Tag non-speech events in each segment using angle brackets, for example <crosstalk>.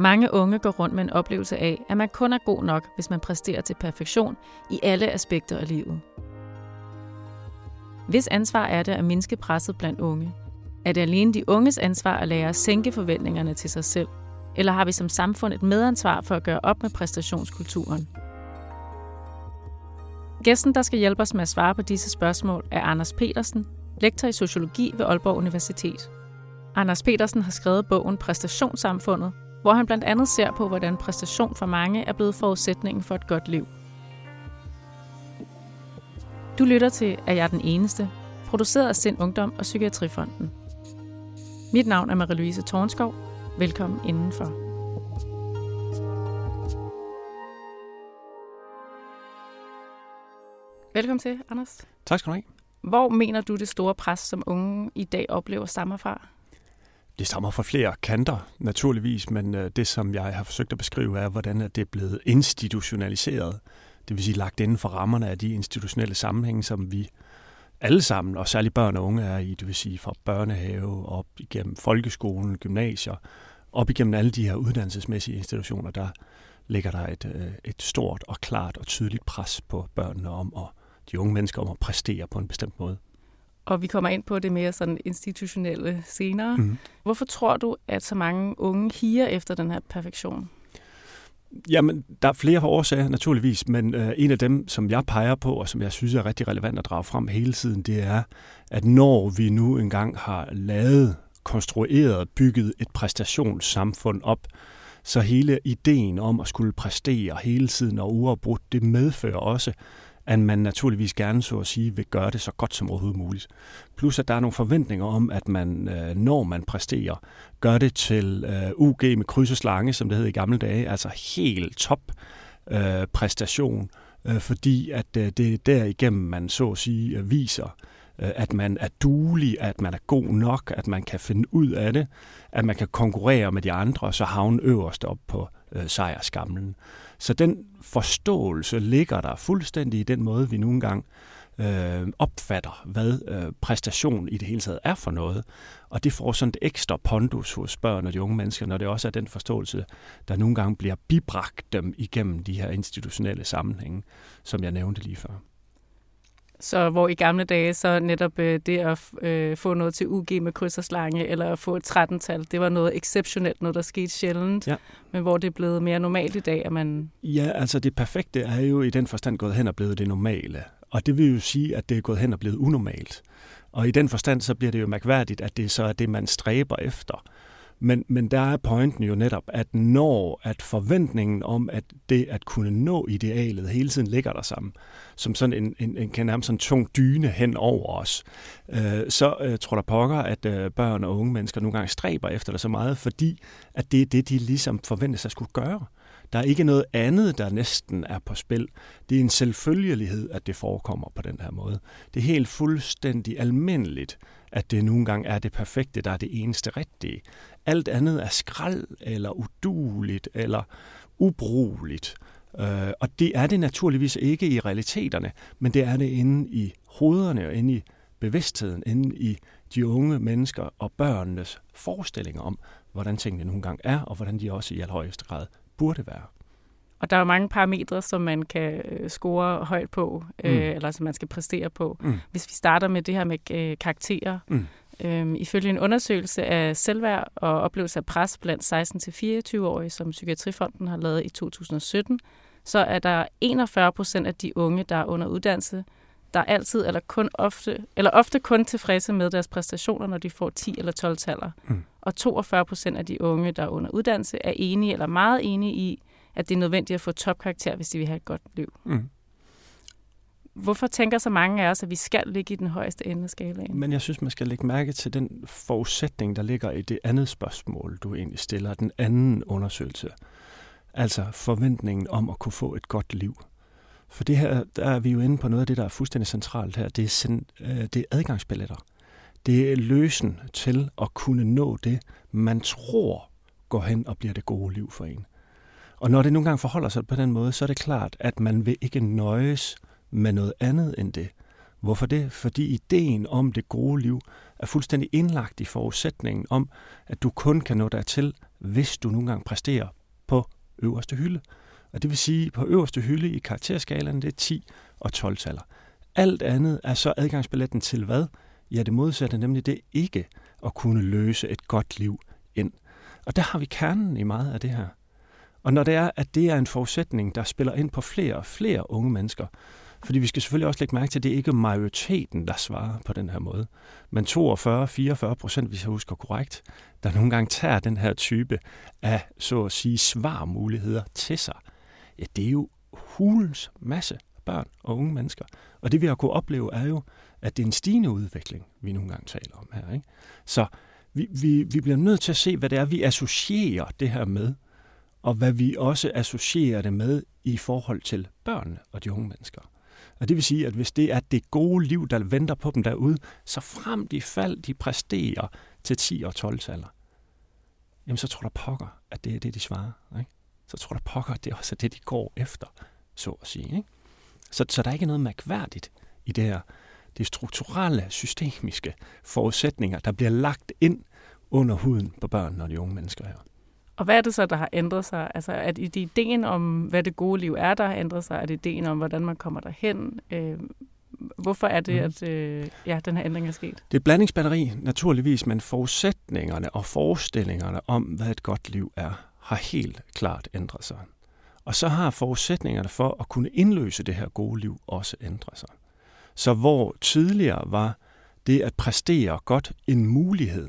Mange unge går rundt med en oplevelse af, at man kun er god nok, hvis man præsterer til perfektion i alle aspekter af livet. Hvis ansvar er det at mindske presset blandt unge? Er det alene de unges ansvar at lære at sænke forventningerne til sig selv? Eller har vi som samfund et medansvar for at gøre op med præstationskulturen? Gæsten, der skal hjælpe os med at svare på disse spørgsmål, er Anders Petersen, lektor i sociologi ved Aalborg Universitet. Anders Petersen har skrevet bogen Præstationssamfundet, hvor han blandt andet ser på, hvordan præstation for mange er blevet forudsætningen for et godt liv. Du lytter til Er jeg den eneste? Produceret af Sind Ungdom og Psykiatrifonden. Mit navn er Marie-Louise Tornskov. Velkommen indenfor. Velkommen til, Anders. Tak skal du have. Hvor mener du det store pres, som unge i dag oplever, stammer fra? Det stammer fra flere kanter, naturligvis, men øh, det, som jeg har forsøgt at beskrive, er, hvordan det er blevet institutionaliseret. Det vil sige lagt inden for rammerne af de institutionelle sammenhænge, som vi alle sammen, og særligt børn og unge, er i, det vil sige fra børnehave, op igennem folkeskolen, gymnasier, op igennem alle de her uddannelsesmæssige institutioner, der ligger der et, øh, et stort og klart og tydeligt pres på børnene om at de unge mennesker om at præstere på en bestemt måde. Og vi kommer ind på det mere sådan institutionelle senere. Mm. Hvorfor tror du, at så mange unge higer efter den her perfektion? Jamen, der er flere årsager naturligvis, men øh, en af dem, som jeg peger på, og som jeg synes er rigtig relevant at drage frem hele tiden, det er, at når vi nu engang har lavet, konstrueret, bygget et præstationssamfund op, så hele ideen om at skulle præstere hele tiden og uafbrudt, det medfører også, at man naturligvis gerne så at sige vil gøre det så godt som overhovedet muligt. Plus at der er nogle forventninger om, at man, øh, når man præsterer, gør det til øh, UG med kryds og slange, som det hed i gamle dage, altså helt top øh, præstation, øh, fordi at det er derigennem, man så at sige viser, at man er duelig, at man er god nok, at man kan finde ud af det, at man kan konkurrere med de andre, og så havne øverst op på øh, sejrskamlen. Så den forståelse ligger der fuldstændig i den måde, vi nogle gange øh, opfatter, hvad øh, præstation i det hele taget er for noget. Og det får sådan et ekstra pondus hos børn og de unge mennesker, når det også er den forståelse, der nogle gange bliver bibragt dem igennem de her institutionelle sammenhænge, som jeg nævnte lige før. Så hvor i gamle dage, så netop øh, det at øh, få noget til UG med kryds og slange, eller at få et 13-tal, det var noget exceptionelt, noget der skete sjældent, ja. men hvor det er blevet mere normalt i dag, at man... Ja, altså det perfekte er jo i den forstand gået hen og blevet det normale. Og det vil jo sige, at det er gået hen og blevet unormalt. Og i den forstand, så bliver det jo mærkværdigt, at det så er det, man stræber efter. Men, men der er pointen jo netop, at når at forventningen om, at det at kunne nå idealet hele tiden ligger der sammen, som sådan en, en, en, en nærmest sådan tung dyne hen over os, øh, så øh, tror der pokker, at øh, børn og unge mennesker nogle gange stræber efter det så meget, fordi at det er det, de ligesom forventes at skulle gøre. Der er ikke noget andet, der næsten er på spil. Det er en selvfølgelighed, at det forekommer på den her måde. Det er helt fuldstændig almindeligt, at det nogle gange er det perfekte, der er det eneste rigtige. Alt andet er skrald, eller uduligt, eller ubrugeligt. Øh, og det er det naturligvis ikke i realiteterne, men det er det inde i hovederne og inde i bevidstheden, inde i de unge mennesker og børnenes forestillinger om, hvordan tingene nogle gange er, og hvordan de også i allerhøjeste grad burde være. Og der er jo mange parametre, som man kan øh, score højt på, øh, mm. eller som man skal præstere på. Mm. Hvis vi starter med det her med øh, karakterer. Mm. Øhm, ifølge en undersøgelse af selvværd og oplevelse af pres blandt 16-24-årige, som Psykiatrifonden har lavet i 2017, så er der 41 procent af de unge, der er under uddannelse, der er altid eller kun ofte, eller ofte kun tilfredse med deres præstationer, når de får 10 eller 12 taller. Mm. Og 42 procent af de unge, der er under uddannelse, er enige eller meget enige i, at det er nødvendigt at få topkarakter, hvis de vil have et godt liv. Mm. Hvorfor tænker så mange af os, at vi skal ligge i den højeste ende af skalaen? Men jeg synes, man skal lægge mærke til den forudsætning, der ligger i det andet spørgsmål, du egentlig stiller, den anden undersøgelse. Altså forventningen om at kunne få et godt liv. For det her, der er vi jo inde på noget af det, der er fuldstændig centralt her. Det er, sind, øh, det er adgangsbilletter. Det er løsen til at kunne nå det, man tror går hen og bliver det gode liv for en. Og når det nogle gange forholder sig på den måde, så er det klart, at man vil ikke nøjes med noget andet end det. Hvorfor det? Fordi ideen om det gode liv er fuldstændig indlagt i forudsætningen om, at du kun kan nå dertil hvis du nogle gange præsterer på øverste hylde. Og det vil sige, på øverste hylde i karakterskalaen, det er 10 og 12-taller. Alt andet er så adgangsbilletten til hvad? Ja, det modsatte, nemlig det ikke at kunne løse et godt liv ind. Og der har vi kernen i meget af det her. Og når det er, at det er en forudsætning, der spiller ind på flere og flere unge mennesker, fordi vi skal selvfølgelig også lægge mærke til, at det ikke er majoriteten, der svarer på den her måde. Men 42-44 procent, hvis jeg husker korrekt, der nogle gange tager den her type af, så at sige, svarmuligheder til sig. Ja, det er jo hulens masse børn og unge mennesker. Og det vi har kunnet opleve er jo, at det er en stigende udvikling, vi nogle gange taler om her. Ikke? Så vi, vi, vi bliver nødt til at se, hvad det er, vi associerer det her med, og hvad vi også associerer det med i forhold til børnene og de unge mennesker. Og det vil sige, at hvis det er det gode liv, der venter på dem derude, så frem de fald, de præsterer til 10 og 12 alder, jamen så tror der pokker, at det er det, de svarer. Ikke? Så tror der pokker, at det er også det, de går efter, så at sige. Ikke? Så, så der er ikke noget mærkværdigt i det her. Det strukturelle, systemiske forudsætninger, der bliver lagt ind under huden på børn og de unge mennesker her. Og hvad er det så, der har ændret sig? Altså, er det ideen om, hvad det gode liv er, der har ændret sig? Er det ideen om, hvordan man kommer derhen? Øh, hvorfor er det, mm. at øh, ja, den her ændring er sket? Det er blandingsbatteri, naturligvis, men forudsætningerne og forestillingerne om, hvad et godt liv er, har helt klart ændret sig. Og så har forudsætningerne for at kunne indløse det her gode liv også ændret sig. Så hvor tidligere var det at præstere godt en mulighed,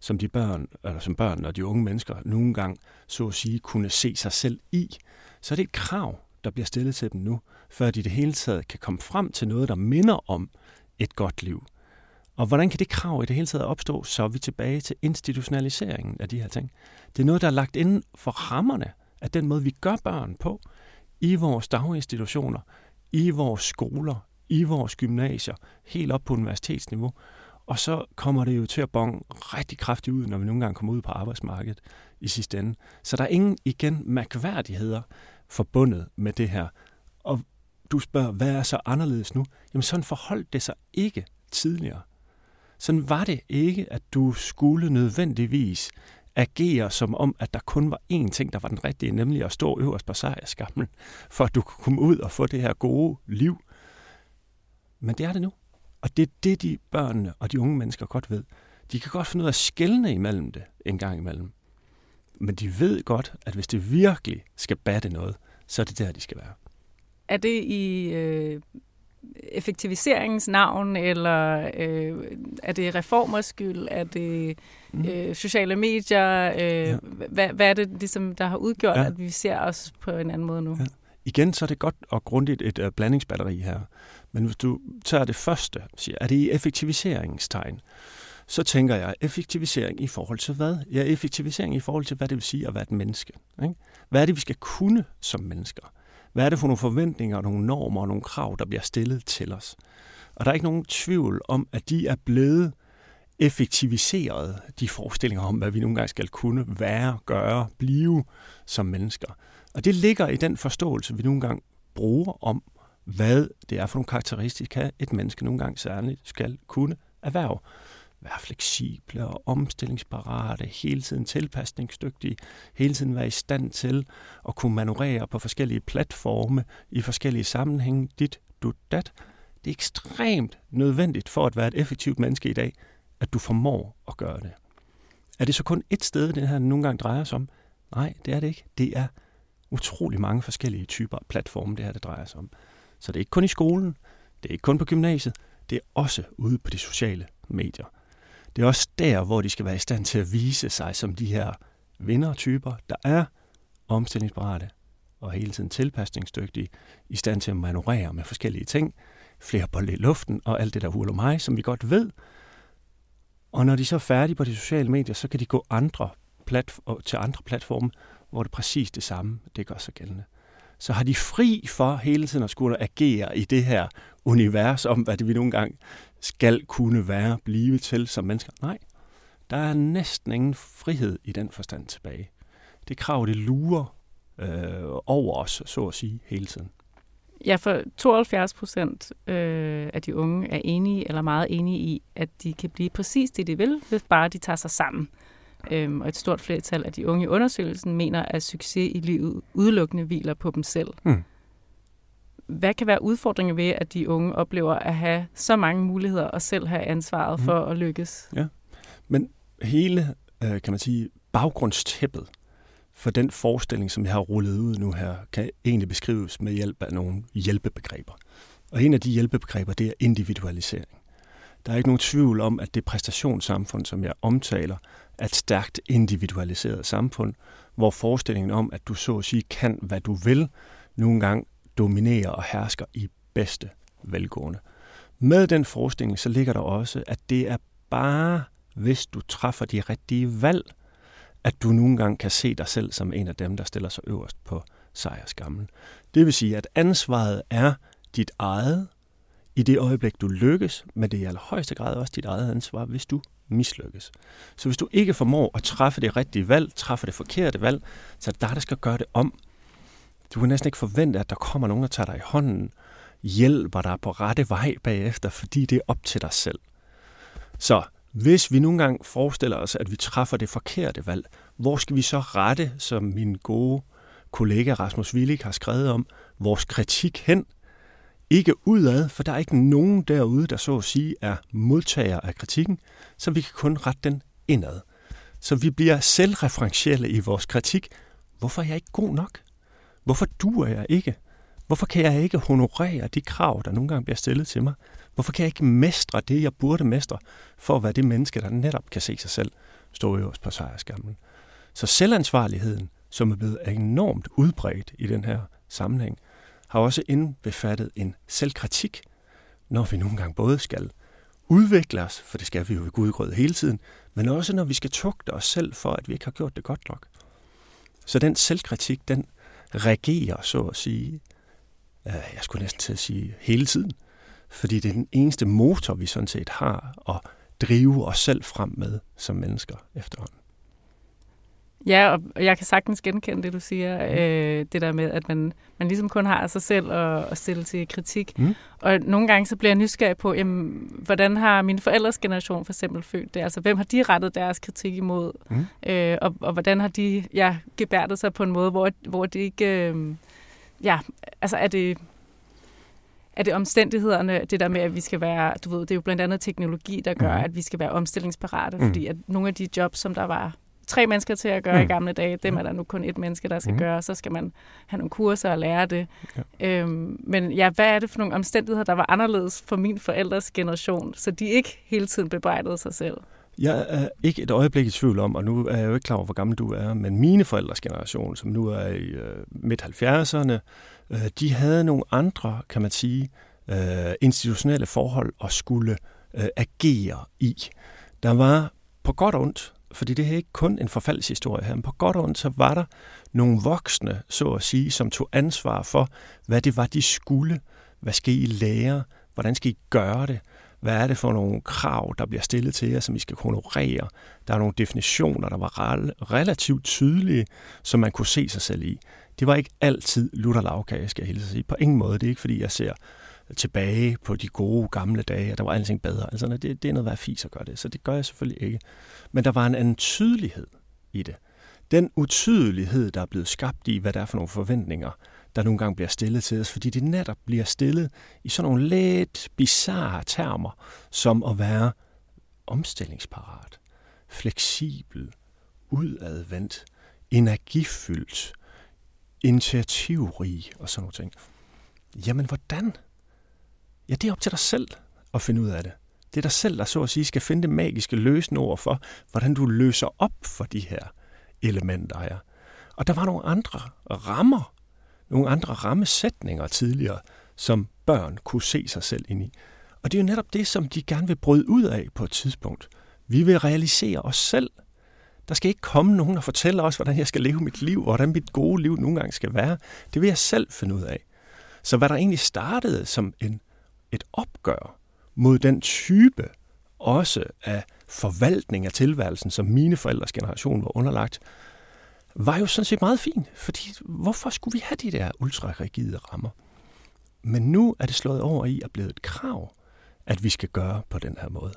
som de børn, eller som børn og de unge mennesker nogle gange, så at sige, kunne se sig selv i, så er det et krav, der bliver stillet til dem nu, før de det hele taget kan komme frem til noget, der minder om et godt liv. Og hvordan kan det krav i det hele taget opstå? Så er vi tilbage til institutionaliseringen af de her ting. Det er noget, der er lagt inden for rammerne af den måde, vi gør børn på i vores daginstitutioner, i vores skoler, i vores gymnasier, helt op på universitetsniveau. Og så kommer det jo til at bonge rigtig kraftigt ud, når vi nogle gange kommer ud på arbejdsmarkedet i sidste ende. Så der er ingen, igen, mærkværdigheder forbundet med det her. Og du spørger, hvad er så anderledes nu? Jamen sådan forholdt det sig ikke tidligere. Sådan var det ikke, at du skulle nødvendigvis agere som om, at der kun var én ting, der var den rigtige, nemlig at stå øverst på sejrskammen, for at du kunne komme ud og få det her gode liv. Men det er det nu. Og det er det, de børnene og de unge mennesker godt ved. De kan godt finde ud af at skælne imellem det en gang imellem. Men de ved godt, at hvis det virkelig skal batte noget, så er det der, de skal være. Er det i øh, effektiviseringens navn, eller øh, er det reformers skyld? Er det mm. øh, sociale medier? Øh, ja. hvad, hvad er det, ligesom, der har udgjort, ja. at vi ser os på en anden måde nu? Ja. Igen, så er det godt og grundigt et uh, blandingsbatteri her. Men hvis du tager det første, siger, er det i effektiviseringstegn, så tænker jeg, effektivisering i forhold til hvad? Ja, effektivisering i forhold til, hvad det vil sige at være et menneske. Ikke? Hvad er det, vi skal kunne som mennesker? Hvad er det for nogle forventninger, nogle normer og nogle krav, der bliver stillet til os? Og der er ikke nogen tvivl om, at de er blevet effektiviseret, de forestillinger om, hvad vi nogle gange skal kunne være, gøre, blive som mennesker. Og det ligger i den forståelse, vi nogle gange bruger om, hvad det er for nogle karakteristika, et menneske nogle gange særligt skal kunne erhverve. Være fleksible og omstillingsparate, hele tiden tilpasningsdygtige, hele tiden være i stand til at kunne manøvrere på forskellige platforme i forskellige sammenhænge, dit, du, dat. Det er ekstremt nødvendigt for at være et effektivt menneske i dag, at du formår at gøre det. Er det så kun et sted, det her nogle gange drejer sig om? Nej, det er det ikke. Det er utrolig mange forskellige typer platforme, det her det drejer sig om. Så det er ikke kun i skolen, det er ikke kun på gymnasiet, det er også ude på de sociale medier. Det er også der, hvor de skal være i stand til at vise sig som de her vindertyper, der er omstillingsparate og hele tiden tilpasningsdygtige, i stand til at manøvrere med forskellige ting, flere bolde i luften og alt det der hul mig, som vi godt ved. Og når de så er færdige på de sociale medier, så kan de gå andre plat- til andre platforme, hvor det er præcis det samme, det gør sig gældende så har de fri for hele tiden at skulle agere i det her univers om, hvad det vi nogle gange skal kunne være, blive til som mennesker. Nej, der er næsten ingen frihed i den forstand tilbage. Det krav, det lurer øh, over os, så at sige, hele tiden. Ja, for 72 procent øh, af de unge er enige eller meget enige i, at de kan blive præcis det, de vil, hvis bare de tager sig sammen. Øhm, og et stort flertal af de unge i undersøgelsen mener, at succes i livet udelukkende hviler på dem selv. Mm. Hvad kan være udfordringen ved, at de unge oplever at have så mange muligheder og selv have ansvaret mm. for at lykkes? Ja, men hele, øh, kan man sige, baggrundstæppet for den forestilling, som jeg har rullet ud nu her, kan egentlig beskrives med hjælp af nogle hjælpebegreber. Og en af de hjælpebegreber, det er individualisering. Der er ikke nogen tvivl om, at det præstationssamfund, som jeg omtaler, er et stærkt individualiseret samfund, hvor forestillingen om, at du så at sige kan, hvad du vil, nogle gange dominerer og hersker i bedste velgående. Med den forestilling, så ligger der også, at det er bare, hvis du træffer de rigtige valg, at du nogle gange kan se dig selv som en af dem, der stiller sig øverst på sejrskammen. Det vil sige, at ansvaret er dit eget i det øjeblik, du lykkes, men det er i allerhøjeste grad også dit eget ansvar, hvis du mislykkes. Så hvis du ikke formår at træffe det rigtige valg, træffe det forkerte valg, så er det dig, der skal gøre det om. Du kan næsten ikke forvente, at der kommer nogen, der tager dig i hånden, hjælper dig på rette vej bagefter, fordi det er op til dig selv. Så hvis vi nogle gange forestiller os, at vi træffer det forkerte valg, hvor skal vi så rette, som min gode kollega Rasmus Willig har skrevet om, vores kritik hen? Ikke udad, for der er ikke nogen derude, der så at sige er modtager af kritikken, så vi kan kun rette den indad. Så vi bliver selvreferentielle i vores kritik. Hvorfor er jeg ikke god nok? Hvorfor duer jeg ikke? Hvorfor kan jeg ikke honorere de krav, der nogle gange bliver stillet til mig? Hvorfor kan jeg ikke mestre det, jeg burde mestre, for at være det menneske, der netop kan se sig selv stå øverst på sejrskamlen? Så selvansvarligheden, som er blevet enormt udbredt i den her sammenhæng, har også indbefattet en selvkritik, når vi nogle gange både skal udvikle os, for det skal vi jo i gudgrød hele tiden, men også når vi skal tugte os selv for, at vi ikke har gjort det godt nok. Så den selvkritik, den regerer, så at sige, øh, jeg skulle næsten til at sige hele tiden, fordi det er den eneste motor, vi sådan set har at drive os selv frem med som mennesker efterhånden. Ja, og jeg kan sagtens genkende det, du siger. Mm. Øh, det der med, at man, man ligesom kun har sig selv at, at stille til kritik. Mm. Og nogle gange så bliver jeg nysgerrig på, jamen, hvordan har min forældres generation for eksempel følt det? Altså, hvem har de rettet deres kritik imod? Mm. Øh, og, og hvordan har de ja, gebærdet sig på en måde, hvor, hvor det ikke... Øh, ja, altså er det er det omstændighederne, det der med, at vi skal være, du ved, det er jo blandt andet teknologi, der gør, mm. at vi skal være omstillingsparate, mm. fordi at nogle af de jobs, som der var tre mennesker til at gøre mm. i gamle dage, dem er der nu kun et menneske, der skal mm. gøre, så skal man have nogle kurser og lære det. Ja. Øhm, men ja, hvad er det for nogle omstændigheder, der var anderledes for min forældres generation, så de ikke hele tiden bebrejdede sig selv? Jeg er ikke et øjeblik i tvivl om, og nu er jeg jo ikke klar over, hvor gammel du er, men mine forældres generation, som nu er i øh, midt-70'erne, øh, de havde nogle andre, kan man sige, øh, institutionelle forhold at skulle øh, agere i. Der var på godt og ondt fordi det er ikke kun en forfaldshistorie her, men på godt og ondt, så var der nogle voksne, så at sige, som tog ansvar for, hvad det var, de skulle. Hvad skal I lære? Hvordan skal I gøre det? Hvad er det for nogle krav, der bliver stillet til jer, som I skal honorere? Der er nogle definitioner, der var relativt tydelige, som man kunne se sig selv i. Det var ikke altid lutter lavkage, skal jeg hilse sige. På ingen måde. Det er ikke, fordi jeg ser tilbage på de gode gamle dage, og der var alting bedre. Altså, det, det er noget at fis at gøre det, så det gør jeg selvfølgelig ikke. Men der var en anden tydelighed i det. Den utydelighed, der er blevet skabt i, hvad der er for nogle forventninger, der nogle gange bliver stillet til os, fordi det netop bliver stillet i sådan nogle lidt bizarre termer, som at være omstillingsparat, fleksibel, udadvendt, energifyldt, initiativrig og sådan nogle ting. Jamen, hvordan? Ja, det er op til dig selv at finde ud af det. Det er dig selv, der så at sige skal finde det magiske løsende ord for, hvordan du løser op for de her elementer her. Og der var nogle andre rammer, nogle andre rammesætninger tidligere, som børn kunne se sig selv ind i. Og det er jo netop det, som de gerne vil bryde ud af på et tidspunkt. Vi vil realisere os selv. Der skal ikke komme nogen og fortælle os, hvordan jeg skal leve mit liv, og hvordan mit gode liv nogle gange skal være. Det vil jeg selv finde ud af. Så hvad der egentlig startede som en et opgør mod den type også af forvaltning af tilværelsen, som mine forældres generation var underlagt, var jo sådan set meget fint, fordi hvorfor skulle vi have de der ultrarigide rammer? Men nu er det slået over i at blive et krav, at vi skal gøre på den her måde.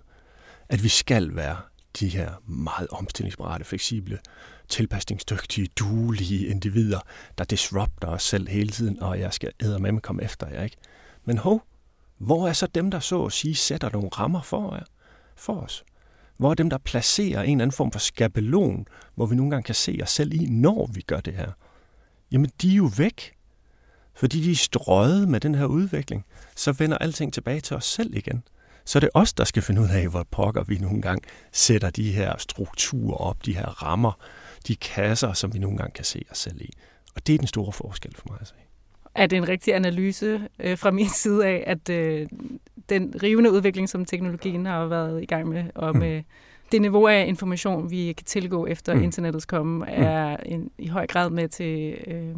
At vi skal være de her meget omstillingsparate, fleksible, tilpasningsdygtige, duelige individer, der disrupter os selv hele tiden, og jeg skal æde med komme efter jer, ikke? Men hov, hvor er så dem, der så at sige sætter nogle rammer for, jer, for os? Hvor er dem, der placerer en eller anden form for skabelon, hvor vi nogle gange kan se os selv i, når vi gør det her? Jamen, de er jo væk. Fordi de er strøget med den her udvikling, så vender alting tilbage til os selv igen. Så er det os, der skal finde ud af, hvor pokker vi nogle gange sætter de her strukturer op, de her rammer, de kasser, som vi nogle gange kan se os selv i. Og det er den store forskel for mig at sige. Er det en rigtig analyse øh, fra min side af, at øh, den rivende udvikling, som teknologien har været i gang med, og mm. med det niveau af information, vi kan tilgå efter mm. internettets komme, mm. er en, i høj grad med til øh,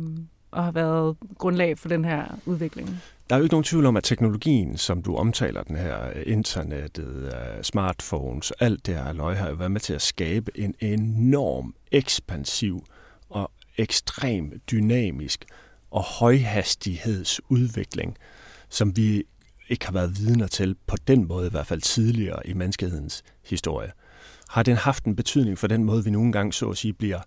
at have været grundlag for den her udvikling? Der er jo ikke nogen tvivl om, at teknologien, som du omtaler, den her internettet, øh, smartphones, alt det her løg, har jo været med til at skabe en enorm ekspansiv og ekstrem dynamisk og højhastighedsudvikling, som vi ikke har været vidner til på den måde, i hvert fald tidligere i menneskehedens historie. Har den haft en betydning for den måde, vi nogle gange så at sige bliver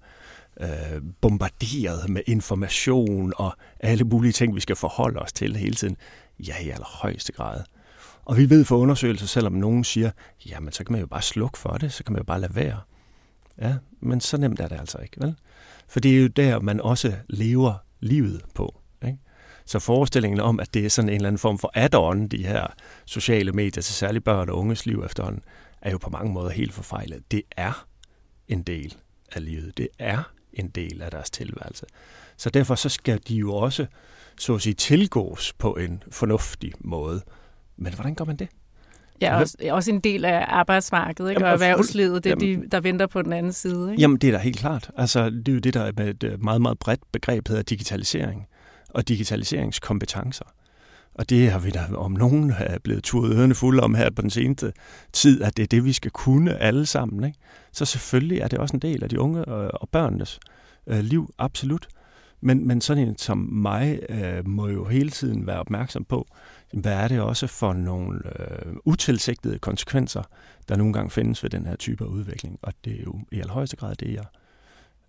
øh, bombarderet med information og alle mulige ting, vi skal forholde os til hele tiden? Ja, i allerhøjeste grad. Og vi ved fra undersøgelser, selvom nogen siger, jamen så kan man jo bare slukke for det, så kan man jo bare lade være. Ja, men så nemt er det altså ikke, vel? For det er jo der, man også lever livet på. Ikke? Så forestillingen om, at det er sådan en eller anden form for add-on, de her sociale medier til særligt børn og unges liv efterhånden, er jo på mange måder helt forfejlet. Det er en del af livet. Det er en del af deres tilværelse. Så derfor så skal de jo også, så at sige, tilgås på en fornuftig måde. Men hvordan gør man det? Ja, også, også en del af arbejdsmarkedet ikke? Jamen, og erhvervslivet, det er de, der venter på den anden side. Ikke? Jamen, det er da helt klart. Altså, det er jo det, der er med et øh, meget, meget bredt begreb hedder digitalisering og digitaliseringskompetencer. Og det har vi da om nogen er blevet turet ørerne fulde om her på den seneste tid, at det er det, vi skal kunne alle sammen. Ikke? Så selvfølgelig er det også en del af de unge og børnenes øh, liv, absolut. Men, men sådan en som mig øh, må jo hele tiden være opmærksom på, hvad er det også for nogle øh, utilsigtede konsekvenser, der nogle gange findes ved den her type af udvikling. Og det er jo i allerhøjeste grad det, jeg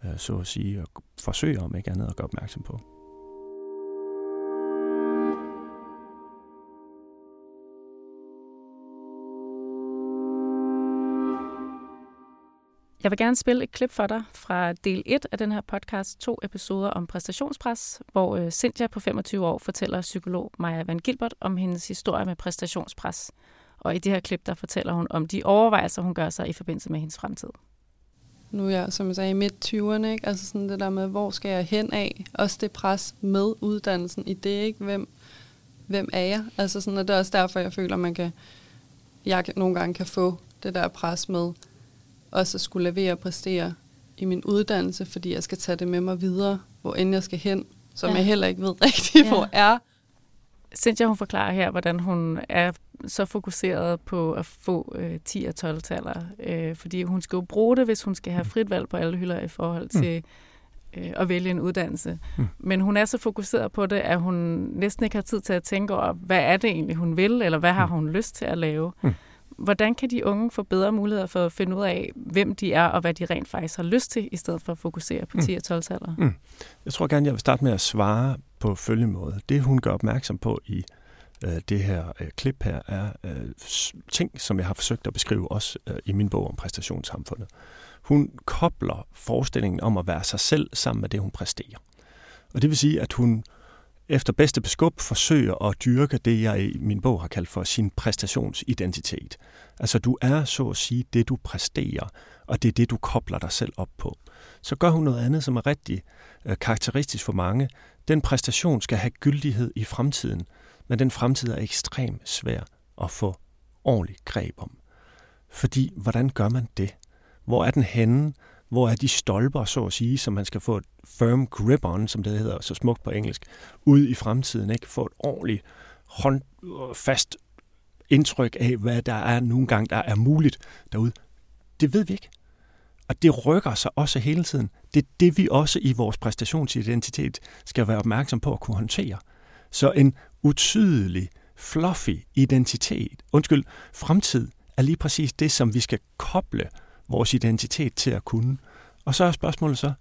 øh, så at sige forsøger om ikke andet at gøre opmærksom på. Jeg vil gerne spille et klip for dig fra del 1 af den her podcast, to episoder om præstationspres, hvor øh, Cynthia på 25 år fortæller psykolog Maja Van Gilbert om hendes historie med præstationspres. Og i det her klip, der fortæller hun om de overvejelser, hun gør sig i forbindelse med hendes fremtid. Nu er jeg, som jeg sagde, i midt-20'erne, ikke? Altså sådan det der med, hvor skal jeg hen af? Også det pres med uddannelsen i det, ikke? Hvem, hvem er jeg? Altså sådan, og det er også derfor, jeg føler, man kan, jeg nogle gange kan få det der pres med, også at skulle levere og præstere i min uddannelse, fordi jeg skal tage det med mig videre, hvor end jeg skal hen, som ja. jeg heller ikke ved <laughs> rigtigt, ja. hvor er. Cynthia, hun forklarer her, hvordan hun er så fokuseret på at få øh, 10 og 12 taller, øh, fordi hun skal jo bruge det, hvis hun skal have frit valg på alle hylder i forhold mm. til øh, at vælge en uddannelse. Mm. Men hun er så fokuseret på det, at hun næsten ikke har tid til at tænke over, hvad er det egentlig, hun vil, eller hvad har mm. hun lyst til at lave. Mm. Hvordan kan de unge få bedre muligheder for at finde ud af, hvem de er, og hvad de rent faktisk har lyst til, i stedet for at fokusere på 10 mm. og 12 tallet? Mm. Jeg tror gerne, jeg vil starte med at svare på følgende måde. Det, hun gør opmærksom på i øh, det her øh, klip her, er øh, ting, som jeg har forsøgt at beskrive også øh, i min bog om præstationssamfundet. Hun kobler forestillingen om at være sig selv sammen med det, hun præsterer. Og det vil sige, at hun efter bedste beskub forsøger at dyrke det, jeg i min bog har kaldt for sin præstationsidentitet. Altså du er så at sige det, du præsterer, og det er det, du kobler dig selv op på. Så gør hun noget andet, som er rigtig øh, karakteristisk for mange. Den præstation skal have gyldighed i fremtiden, men den fremtid er ekstremt svær at få ordentligt greb om. Fordi, hvordan gør man det? Hvor er den henne? Hvor er de stolper, så at sige, som man skal få et firm grip on, som det hedder så smukt på engelsk, ud i fremtiden, ikke? Få et ordentligt håndfast øh, indtryk af, hvad der er nogle gange, der er muligt derude. Det ved vi ikke. Og det rykker sig også hele tiden. Det er det, vi også i vores præstationsidentitet skal være opmærksom på at kunne håndtere. Så en utydelig, fluffy identitet, undskyld, fremtid, er lige præcis det, som vi skal koble vores identitet til at kunne. Og så er spørgsmålet så,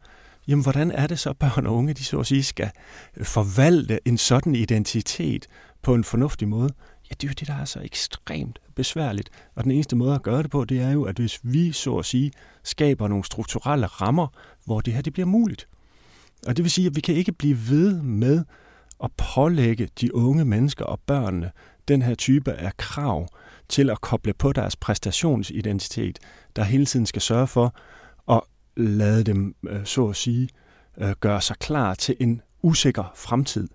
jamen hvordan er det så, børn og unge, de så at sige, skal øh, forvalte en sådan identitet på en fornuftig måde? Ja, det er jo det, der er så ekstremt besværligt. Og den eneste måde at gøre det på, det er jo, at hvis vi så at sige skaber nogle strukturelle rammer, hvor det her det bliver muligt. Og det vil sige, at vi kan ikke blive ved med at pålægge de unge mennesker og børnene den her type af krav til at koble på deres præstationsidentitet, der hele tiden skal sørge for at lade dem, øh, så at sige, øh, gøre sig klar til en usikker fremtid.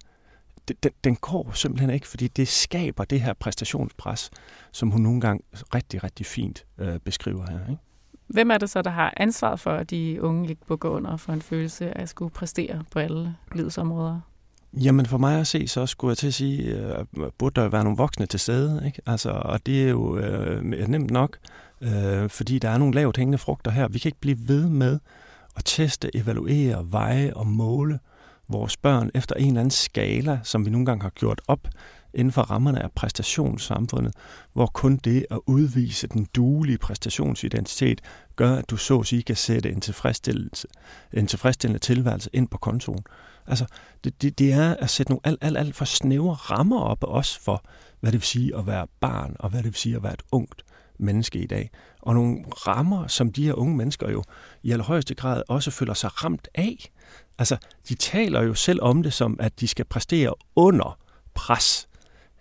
Den, den går simpelthen ikke, fordi det skaber det her præstationspres, som hun nogle gange rigtig, rigtig fint øh, beskriver her. Ikke? Hvem er det så, der har ansvaret for, at de unge ikke bukker under for en følelse af at skulle præstere på alle livsområder? Jamen for mig at se, så skulle jeg til at sige, øh, burde der være nogle voksne til stede. Ikke? Altså, og det er jo øh, nemt nok, øh, fordi der er nogle lavt hængende frugter her. Vi kan ikke blive ved med at teste, evaluere, veje og måle vores børn efter en eller anden skala, som vi nogle gange har gjort op inden for rammerne af præstationssamfundet, hvor kun det at udvise den duelige præstationsidentitet gør, at du så at sige kan sætte en, tilfredsstillelse, en tilfredsstillende tilværelse ind på kontoen. Altså, det, det, det er at sætte nogle alt, alt, alt for snævre rammer op os for, hvad det vil sige at være barn, og hvad det vil sige at være et ungt menneske i dag. Og nogle rammer, som de her unge mennesker jo i allerhøjeste grad også føler sig ramt af. Altså, de taler jo selv om det som, at de skal præstere under pres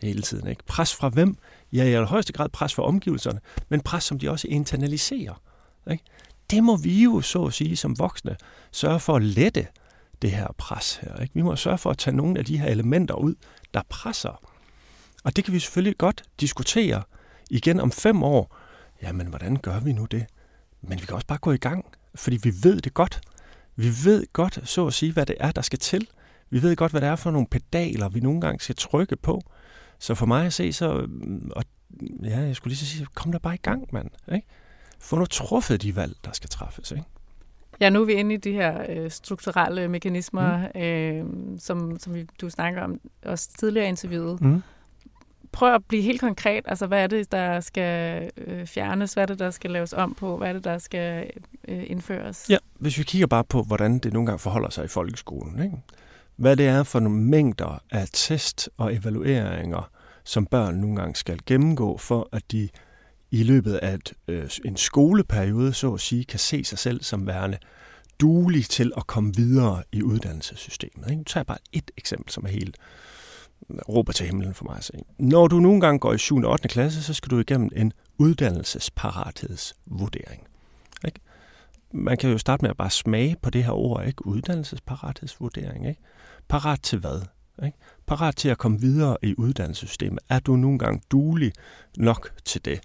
hele tiden. Ikke? Pres fra hvem? Ja, i allerhøjeste grad pres fra omgivelserne, men pres, som de også internaliserer. Ikke? Det må vi jo, så at sige, som voksne, sørge for at lette det her pres her. Ikke? Vi må sørge for at tage nogle af de her elementer ud, der presser. Og det kan vi selvfølgelig godt diskutere igen om fem år. Jamen, hvordan gør vi nu det? Men vi kan også bare gå i gang, fordi vi ved det godt. Vi ved godt, så at sige, hvad det er, der skal til. Vi ved godt, hvad det er for nogle pedaler, vi nogle gange skal trykke på. Så for mig at se, så... Mm, og, ja, jeg skulle lige så sige, kom der bare i gang, mand. Ikke? Få nu truffet de valg, der skal træffes. Ikke? Ja, nu er vi inde i de her øh, strukturelle mekanismer, mm. øh, som, som vi, du snakker om også tidligere i interviewet. Mm. Prøv at blive helt konkret. Altså, hvad er det, der skal øh, fjernes? Hvad er det, der skal laves om på? Hvad er det, der skal øh, indføres? Ja, hvis vi kigger bare på, hvordan det nogle gange forholder sig i folkeskolen. Ikke? Hvad det er for nogle mængder af test og evalueringer, som børn nogle gange skal gennemgå, for at de i løbet af et, øh, en skoleperiode, så at sige, kan se sig selv som værende duelig til at komme videre i uddannelsessystemet. Ikke? Nu tager jeg bare et eksempel, som er helt øh, råber til himlen for mig at se. Når du nogle gange går i 7. og 8. klasse, så skal du igennem en uddannelsesparathedsvurdering. Ikke? Man kan jo starte med at bare smage på det her ord, ikke? Uddannelsesparathedsvurdering. Ikke? Parat til hvad? Ikke? Parat til at komme videre i uddannelsessystemet. Er du nogle gange duelig nok til det?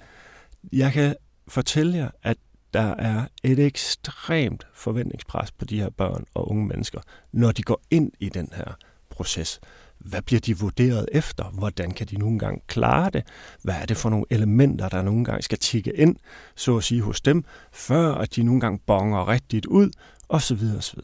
Jeg kan fortælle jer, at der er et ekstremt forventningspres på de her børn og unge mennesker, når de går ind i den her proces. Hvad bliver de vurderet efter? Hvordan kan de nogle gange klare det? Hvad er det for nogle elementer, der nogle gange skal tikke ind, så at sige, hos dem, før at de nogle gange bonger rigtigt ud, osv. osv.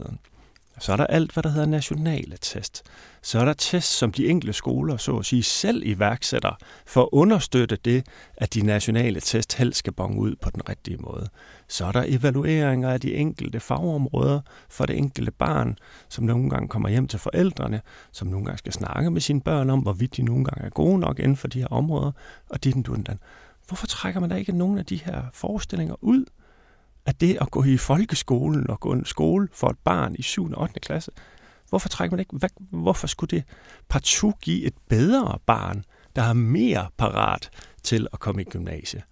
Så er der alt, hvad der hedder nationale test. Så er der test, som de enkelte skoler så at sige selv iværksætter for at understøtte det, at de nationale test helst skal bonge ud på den rigtige måde. Så er der evalueringer af de enkelte fagområder for det enkelte barn, som nogle gange kommer hjem til forældrene, som nogle gange skal snakke med sine børn om, hvorvidt de nogle gange er gode nok inden for de her områder, og dit den dundan. Hvorfor trækker man da ikke nogen af de her forestillinger ud? at det at gå i folkeskolen og gå i skole for et barn i 7. og 8. klasse, hvorfor trækker man ikke, hvad, hvorfor skulle det partout give et bedre barn, der er mere parat til at komme i gymnasie?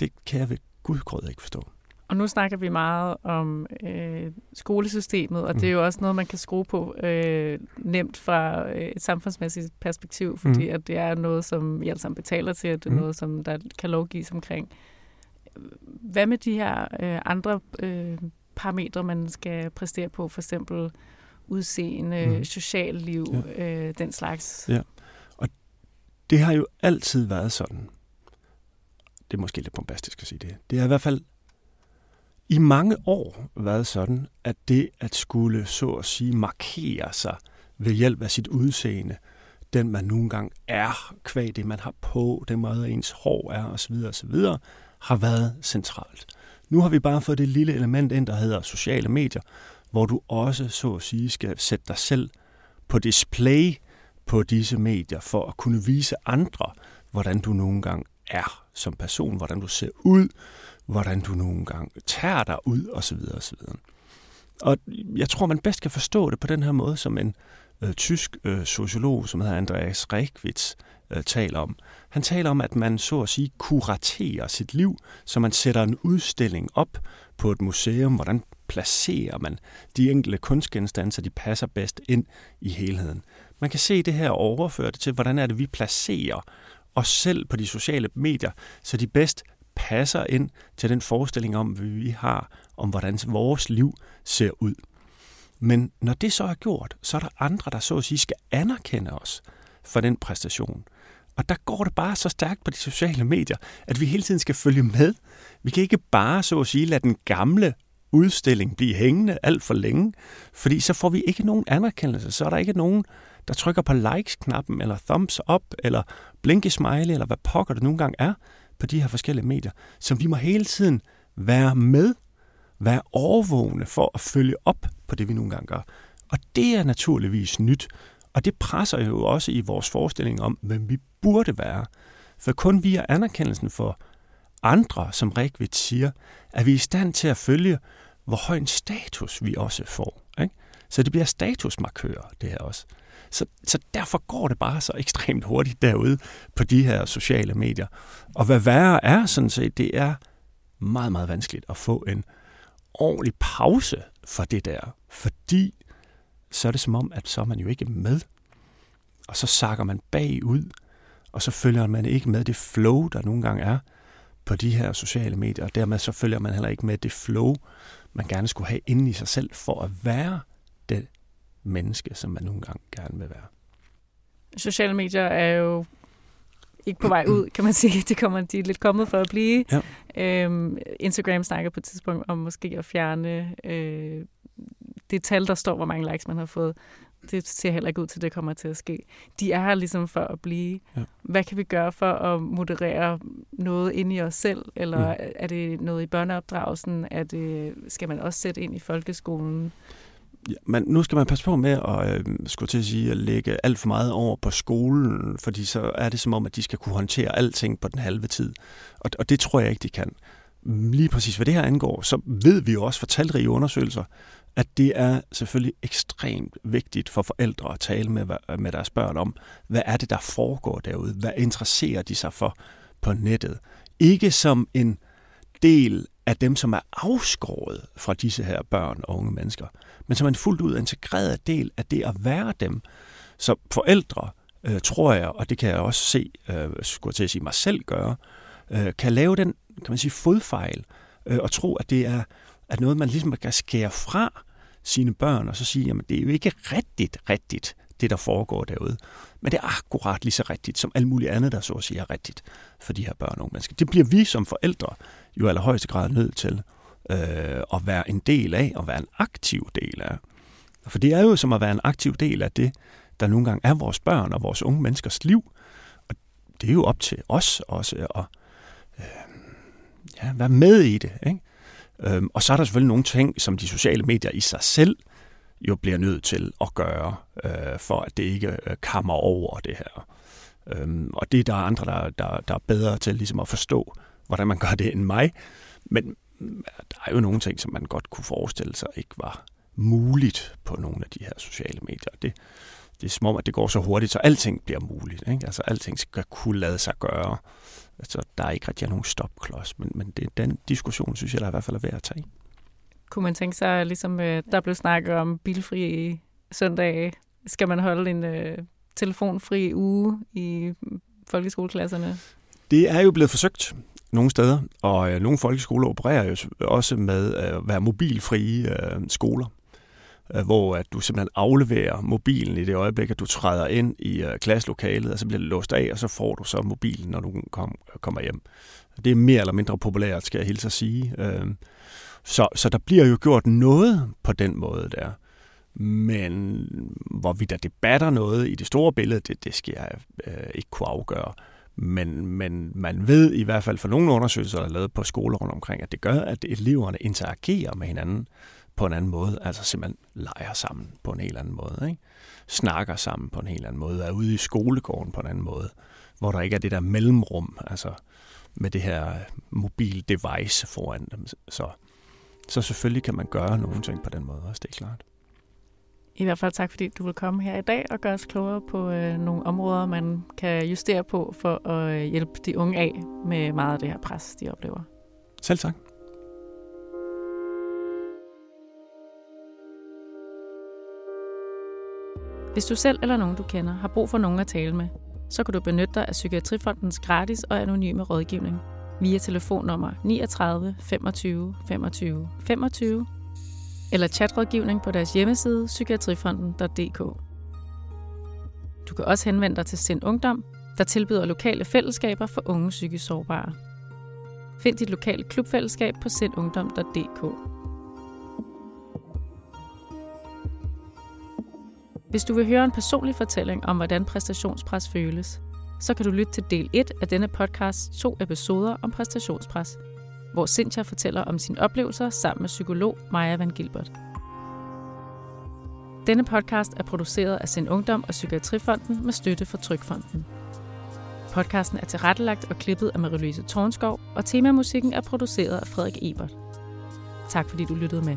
Det kan jeg ved gudgrød ikke forstå. Og nu snakker vi meget om øh, skolesystemet, og mm. det er jo også noget, man kan skrue på øh, nemt fra øh, et samfundsmæssigt perspektiv, fordi mm. at det er noget, som vi alle sammen betaler til, og det er mm. noget, som der kan lovgives omkring hvad med de her øh, andre øh, parametre, man skal præstere på, for eksempel udseende, mm. social liv, ja. øh, den slags? Ja, og det har jo altid været sådan. Det er måske lidt bombastisk at sige det. Det har i hvert fald i mange år været sådan, at det at skulle så at sige markere sig ved hjælp af sit udseende, den man nogle gange er, kvæg det man har på, den måde ens hår er osv. osv., har været centralt. Nu har vi bare fået det lille element ind, der hedder sociale medier, hvor du også, så at sige, skal sætte dig selv på display på disse medier, for at kunne vise andre, hvordan du nogle gange er som person, hvordan du ser ud, hvordan du nogle gange tager dig ud, osv. osv. Og jeg tror, man bedst kan forstå det på den her måde, som en øh, tysk øh, sociolog, som hedder Andreas Reichwitz, øh, taler om. Han taler om, at man så at sige kuraterer sit liv, så man sætter en udstilling op på et museum, hvordan placerer man de enkelte kunstgenstande, så de passer bedst ind i helheden. Man kan se det her og overføre det til, hvordan er det, vi placerer os selv på de sociale medier, så de bedst passer ind til den forestilling om, hvad vi har om, hvordan vores liv ser ud. Men når det så er gjort, så er der andre, der så at sige skal anerkende os for den præstation. Og der går det bare så stærkt på de sociale medier, at vi hele tiden skal følge med. Vi kan ikke bare så at sige lade den gamle udstilling blive hængende alt for længe, fordi så får vi ikke nogen anerkendelse. Så er der ikke nogen, der trykker på likes-knappen, eller thumbs up, eller blinke smiley, eller hvad pokker det nogle gange er på de her forskellige medier. Så vi må hele tiden være med, være overvågne for at følge op på det, vi nogle gange gør. Og det er naturligvis nyt, og det presser jo også i vores forestilling om, hvem vi burde være. For kun via anerkendelsen for andre, som Rigvit siger, er vi i stand til at følge, hvor høj en status vi også får. Ikke? Så det bliver statusmarkører, det her også. Så, så derfor går det bare så ekstremt hurtigt derude på de her sociale medier. Og hvad værre er sådan set, det er meget, meget vanskeligt at få en ordentlig pause for det der. Fordi så er det som om, at så er man jo ikke med. Og så sakker man bagud, og så følger man ikke med det flow, der nogle gange er på de her sociale medier, og dermed så følger man heller ikke med det flow, man gerne skulle have inde i sig selv for at være det menneske, som man nogle gange gerne vil være. Sociale medier er jo ikke på vej ud, kan man sige. De, kommer, de er lidt kommet for at blive. Ja. Øhm, Instagram snakker på et tidspunkt om måske at fjerne øh, det tal, der står, hvor mange likes man har fået. Det ser heller ikke ud til, at det kommer til at ske. De er her ligesom for at blive. Ja. Hvad kan vi gøre for at moderere noget ind i os selv? Eller mm. er det noget i børneopdragelsen? Er det, skal man også sætte ind i folkeskolen? Ja, men nu skal man passe på med at, øh, skulle til at, sige, at lægge alt for meget over på skolen, fordi så er det som om, at de skal kunne håndtere alting på den halve tid. Og, og det tror jeg ikke, de kan. Lige præcis hvad det her angår, så ved vi jo også fra talrige undersøgelser, at det er selvfølgelig ekstremt vigtigt for forældre at tale med, med deres børn om, hvad er det, der foregår derude? Hvad interesserer de sig for på nettet? Ikke som en del af dem, som er afskåret fra disse her børn og unge mennesker, men som en fuldt ud integreret del af det at være dem. Så forældre, øh, tror jeg, og det kan jeg også se, øh, skulle jeg til at sige mig selv gøre, øh, Øh, kan lave den, kan man sige, fodfejl, øh, og tro, at det er at noget, man ligesom kan skære fra sine børn, og så sige, jamen det er jo ikke rigtigt, rigtigt, det der foregår derude. Men det er akkurat lige så rigtigt, som alt muligt andet, der så at sige er rigtigt for de her børn og unge mennesker. Det bliver vi som forældre jo i allerhøjeste grad nødt til øh, at være en del af, og være en aktiv del af. For det er jo som at være en aktiv del af det, der nogle gange er vores børn og vores unge menneskers liv. Og det er jo op til os også at ja, vær med i det. Ikke? Øhm, og så er der selvfølgelig nogle ting, som de sociale medier i sig selv jo bliver nødt til at gøre, øh, for at det ikke øh, kammer over det her. Øhm, og det er der andre, der, der, der er bedre til ligesom at forstå, hvordan man gør det end mig. Men mm, der er jo nogle ting, som man godt kunne forestille sig ikke var muligt på nogle af de her sociale medier. Det, det er som om, at det går så hurtigt, så alting bliver muligt. Ikke? Altså alting skal kunne lade sig gøre. Altså, der er ikke rigtig nogen stopklods, men, men det, den diskussion, synes jeg, der er i hvert fald er værd at tage. Kunne man tænke sig, ligesom øh, der blev snakket om bilfri søndag, skal man holde en uh, telefonfri uge i folkeskoleklasserne? Det er jo blevet forsøgt nogle steder, og øh, nogle folkeskoler opererer jo også med at være mobilfrie øh, skoler. Øh, hvor at du simpelthen afleverer mobilen i det øjeblik, at du træder ind i øh, klasselokalet, og så bliver det låst af, og så får du så mobilen, når du kom, kommer hjem. Det er mere eller mindre populært, skal jeg hilse at sige. Øh, så, så der bliver jo gjort noget på den måde der. Men hvorvidt der debatter noget i det store billede, det, det skal jeg øh, ikke kunne afgøre. Men, men man ved i hvert fald for nogle undersøgelser, der er lavet på skoler rundt omkring, at det gør, at eleverne interagerer med hinanden på en anden måde. Altså simpelthen leger sammen på en helt anden måde. Ikke? Snakker sammen på en helt anden måde. Er ude i skolegården på en anden måde. Hvor der ikke er det der mellemrum, altså med det her mobil device foran dem. Så, så selvfølgelig kan man gøre nogle ting på den måde også, det er klart. I hvert fald tak, fordi du vil komme her i dag og gøre os klogere på øh, nogle områder, man kan justere på for at øh, hjælpe de unge af med meget af det her pres, de oplever. Selv tak. Hvis du selv eller nogen, du kender, har brug for nogen at tale med, så kan du benytte dig af Psykiatrifondens gratis og anonyme rådgivning via telefonnummer 39 25 25 25 eller chatrådgivning på deres hjemmeside psykiatrifonden.dk. Du kan også henvende dig til Sind Ungdom, der tilbyder lokale fællesskaber for unge psykisk sårbare. Find dit lokale klubfællesskab på sindungdom.dk. Hvis du vil høre en personlig fortælling om, hvordan præstationspres føles, så kan du lytte til del 1 af denne podcast to episoder om præstationspres, hvor Cynthia fortæller om sine oplevelser sammen med psykolog Maja Van Gilbert. Denne podcast er produceret af Sind Ungdom og Psykiatrifonden med støtte fra Trykfonden. Podcasten er tilrettelagt og klippet af Marie-Louise Tornskov, og temamusikken er produceret af Frederik Ebert. Tak fordi du lyttede med.